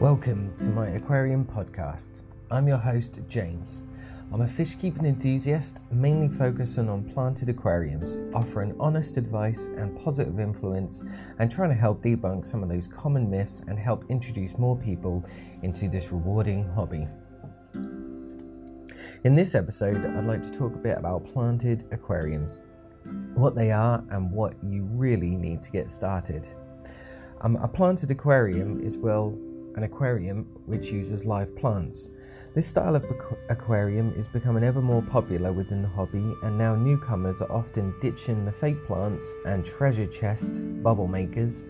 Welcome to my aquarium podcast. I'm your host, James. I'm a fish keeping enthusiast, mainly focusing on planted aquariums, offering honest advice and positive influence, and trying to help debunk some of those common myths and help introduce more people into this rewarding hobby. In this episode, I'd like to talk a bit about planted aquariums, what they are, and what you really need to get started. Um, a planted aquarium is, well, an aquarium which uses live plants. This style of aquarium is becoming ever more popular within the hobby, and now newcomers are often ditching the fake plants and treasure chest bubble makers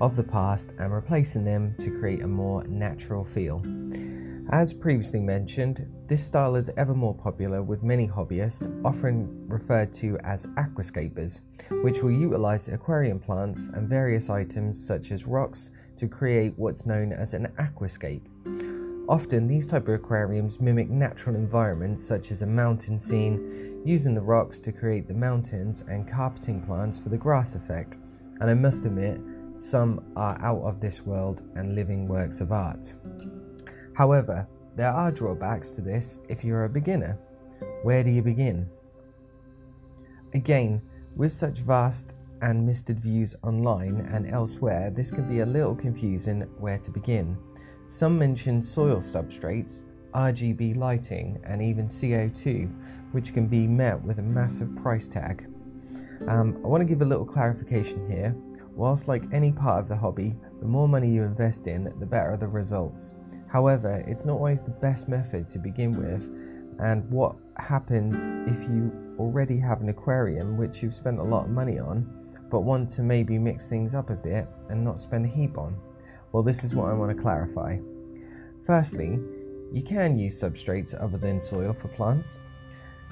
of the past and replacing them to create a more natural feel. As previously mentioned, this style is ever more popular with many hobbyists, often referred to as aquascapers, which will utilize aquarium plants and various items such as rocks to create what's known as an aquascape. Often, these type of aquariums mimic natural environments such as a mountain scene, using the rocks to create the mountains and carpeting plants for the grass effect. And I must admit, some are out of this world and living works of art. However, there are drawbacks to this if you're a beginner. Where do you begin? Again, with such vast and misted views online and elsewhere, this can be a little confusing where to begin. Some mention soil substrates, RGB lighting, and even CO2, which can be met with a massive price tag. Um, I want to give a little clarification here. Whilst, like any part of the hobby, the more money you invest in, the better the results. However, it's not always the best method to begin with, and what happens if you already have an aquarium which you've spent a lot of money on, but want to maybe mix things up a bit and not spend a heap on? Well, this is what I want to clarify. Firstly, you can use substrates other than soil for plants.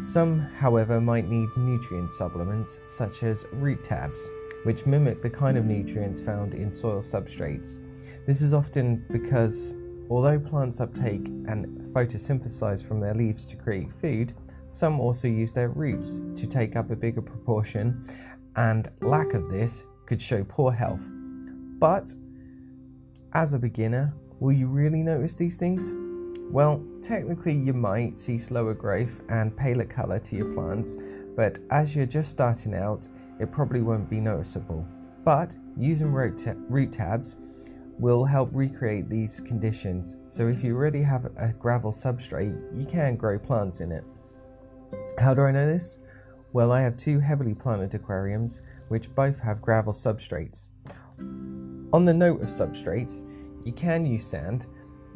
Some, however, might need nutrient supplements such as root tabs, which mimic the kind of nutrients found in soil substrates. This is often because although plants uptake and photosynthesize from their leaves to create food, some also use their roots to take up a bigger proportion, and lack of this could show poor health. But as a beginner, will you really notice these things? Well, technically, you might see slower growth and paler colour to your plants, but as you're just starting out, it probably won't be noticeable. But using root, t- root tabs will help recreate these conditions. So, if you already have a gravel substrate, you can grow plants in it. How do I know this? Well, I have two heavily planted aquariums which both have gravel substrates. On the note of substrates, you can use sand,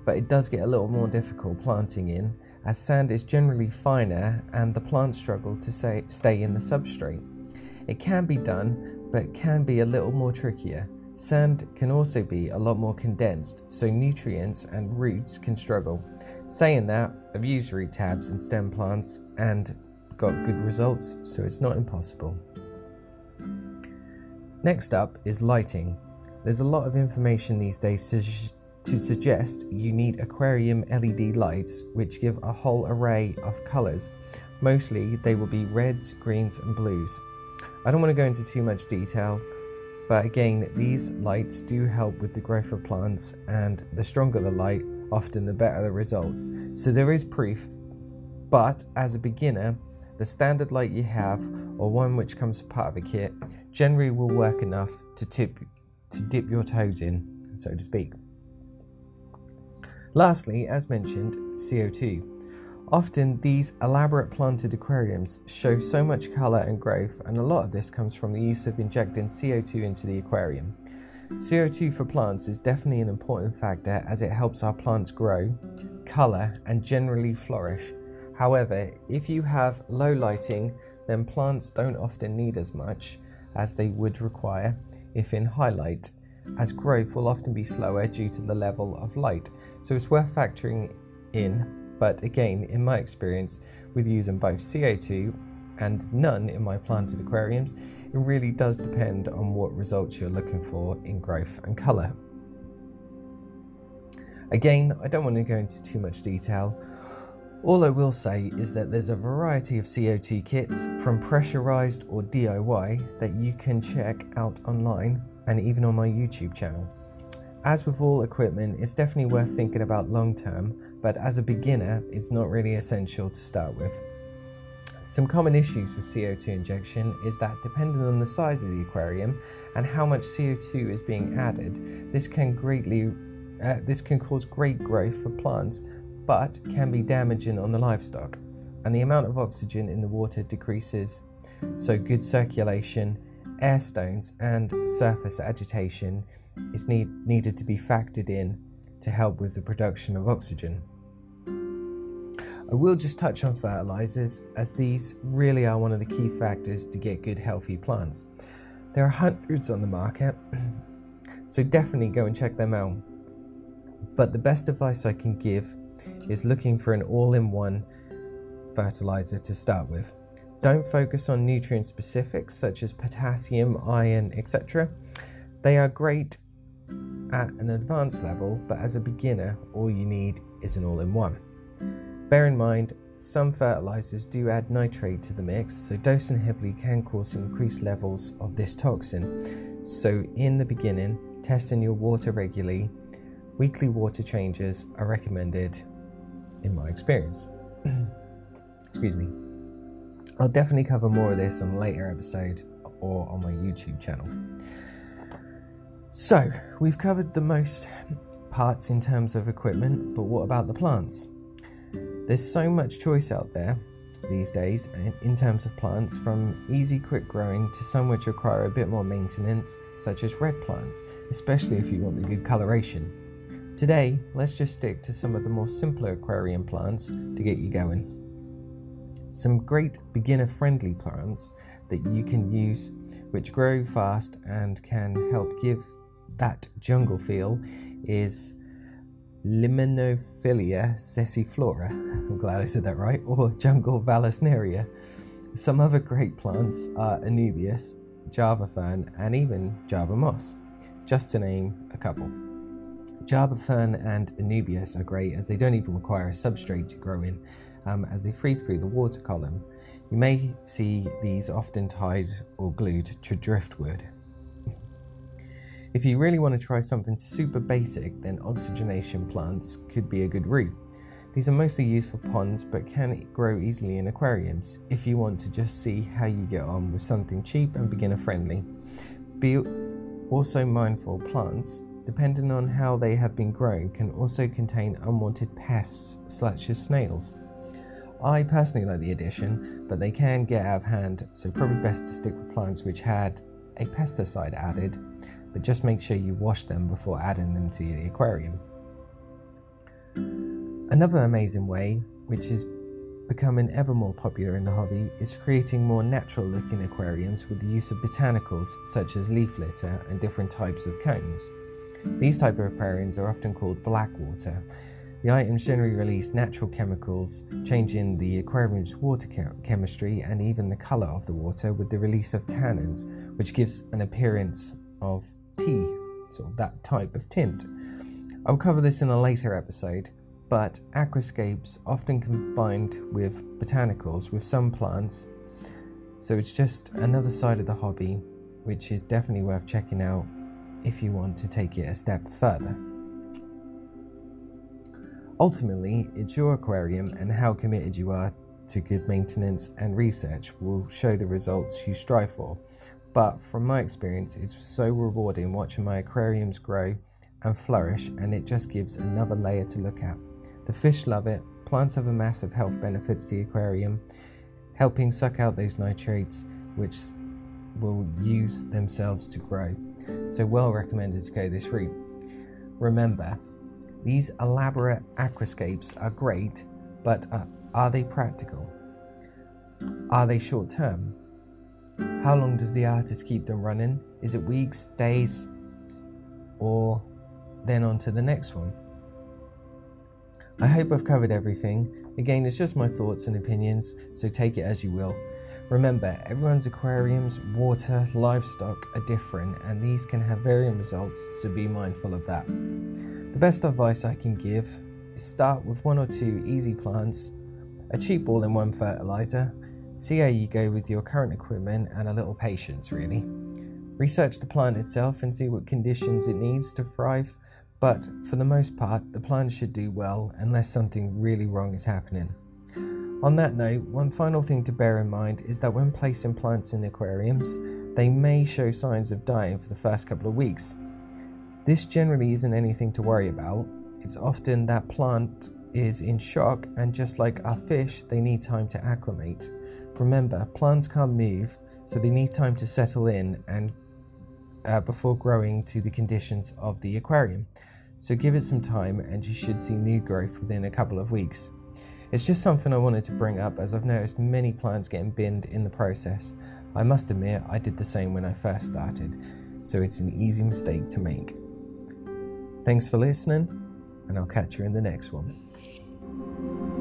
but it does get a little more difficult planting in, as sand is generally finer and the plants struggle to say, stay in the substrate. It can be done, but can be a little more trickier. Sand can also be a lot more condensed, so nutrients and roots can struggle. Saying that, I've used root tabs and stem plants and got good results, so it's not impossible. Next up is lighting. There's a lot of information these days to, to suggest you need aquarium LED lights which give a whole array of colours. Mostly they will be reds, greens, and blues. I don't want to go into too much detail, but again, these lights do help with the growth of plants, and the stronger the light, often the better the results. So there is proof, but as a beginner, the standard light you have, or one which comes part of a kit, generally will work enough to tip to dip your toes in, so to speak. Lastly, as mentioned, CO2. Often, these elaborate planted aquariums show so much colour and growth, and a lot of this comes from the use of injecting CO2 into the aquarium. CO2 for plants is definitely an important factor as it helps our plants grow, colour, and generally flourish. However, if you have low lighting, then plants don't often need as much as they would require if in highlight, as growth will often be slower due to the level of light. So it's worth factoring in, but again, in my experience with using both CO2 and none in my planted aquariums, it really does depend on what results you're looking for in growth and colour. Again, I don't want to go into too much detail all I will say is that there's a variety of CO2 kits from pressurized or DIY that you can check out online and even on my YouTube channel. As with all equipment, it's definitely worth thinking about long term, but as a beginner, it's not really essential to start with. Some common issues with CO2 injection is that depending on the size of the aquarium and how much CO2 is being added, this can greatly uh, this can cause great growth for plants, but can be damaging on the livestock. And the amount of oxygen in the water decreases, so good circulation, air stones, and surface agitation is need, needed to be factored in to help with the production of oxygen. I will just touch on fertilizers, as these really are one of the key factors to get good, healthy plants. There are hundreds on the market, so definitely go and check them out. But the best advice I can give is looking for an all in one fertilizer to start with. Don't focus on nutrient specifics such as potassium, iron, etc. They are great at an advanced level, but as a beginner, all you need is an all in one. Bear in mind, some fertilizers do add nitrate to the mix, so dosing heavily can cause increased levels of this toxin. So, in the beginning, testing your water regularly, weekly water changes are recommended in my experience. Excuse me. I'll definitely cover more of this on a later episode or on my YouTube channel. So, we've covered the most parts in terms of equipment, but what about the plants? There's so much choice out there these days eh, in terms of plants, from easy, quick growing to some which require a bit more maintenance, such as red plants, especially if you want the good coloration. Today, let's just stick to some of the more simpler aquarium plants to get you going. Some great beginner friendly plants that you can use, which grow fast and can help give that jungle feel, is Limonophilia sessiflora, I'm glad I said that right, or jungle vallisneria. Some other great plants are Anubias, Java fern, and even Java moss, just to name a couple. Java fern and Anubias are great as they don't even require a substrate to grow in, um, as they feed through the water column. You may see these often tied or glued to driftwood. If you really want to try something super basic, then oxygenation plants could be a good route. These are mostly used for ponds but can grow easily in aquariums if you want to just see how you get on with something cheap and beginner friendly. Be also mindful plants, depending on how they have been grown, can also contain unwanted pests such as snails. I personally like the addition, but they can get out of hand, so probably best to stick with plants which had a pesticide added but just make sure you wash them before adding them to the aquarium. Another amazing way, which is becoming ever more popular in the hobby, is creating more natural looking aquariums with the use of botanicals such as leaf litter and different types of cones. These type of aquariums are often called black water. The items generally release natural chemicals, changing the aquarium's water chemistry and even the color of the water with the release of tannins, which gives an appearance of tea, sort of that type of tint. I'll cover this in a later episode, but aquascapes often combined with botanicals with some plants, so it's just another side of the hobby which is definitely worth checking out if you want to take it a step further. Ultimately, it's your aquarium and how committed you are to good maintenance and research will show the results you strive for, but from my experience, it's so rewarding watching my aquariums grow and flourish, and it just gives another layer to look at. The fish love it, plants have a massive health benefits to the aquarium, helping suck out those nitrates, which will use themselves to grow. So, well recommended to go this route. Remember, these elaborate aquascapes are great, but uh, are they practical? Are they short term? How long does the artist keep them running? Is it weeks, days, or then on to the next one? I hope I've covered everything. Again, it's just my thoughts and opinions, so take it as you will. Remember, everyone's aquariums, water, livestock are different, and these can have varying results, so be mindful of that. The best advice I can give is start with one or two easy plants, a cheap all in one fertilizer, See how you go with your current equipment and a little patience, really. Research the plant itself and see what conditions it needs to thrive, but for the most part, the plant should do well unless something really wrong is happening. On that note, one final thing to bear in mind is that when placing plants in the aquariums, they may show signs of dying for the first couple of weeks. This generally isn't anything to worry about. It's often that plant is in shock, and just like our fish, they need time to acclimate. Remember, plants can't move, so they need time to settle in and uh, before growing to the conditions of the aquarium. So give it some time, and you should see new growth within a couple of weeks. It's just something I wanted to bring up as I've noticed many plants getting binned in the process. I must admit, I did the same when I first started, so it's an easy mistake to make. Thanks for listening, and I'll catch you in the next one.